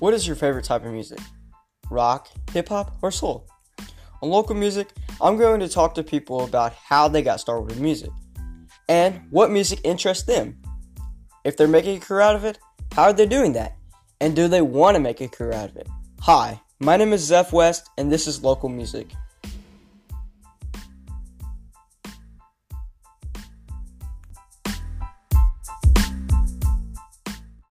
What is your favorite type of music? Rock, hip hop, or soul? On local music, I'm going to talk to people about how they got started with music and what music interests them. If they're making a career out of it, how are they doing that? And do they want to make a career out of it? Hi, my name is Zeph West, and this is Local Music.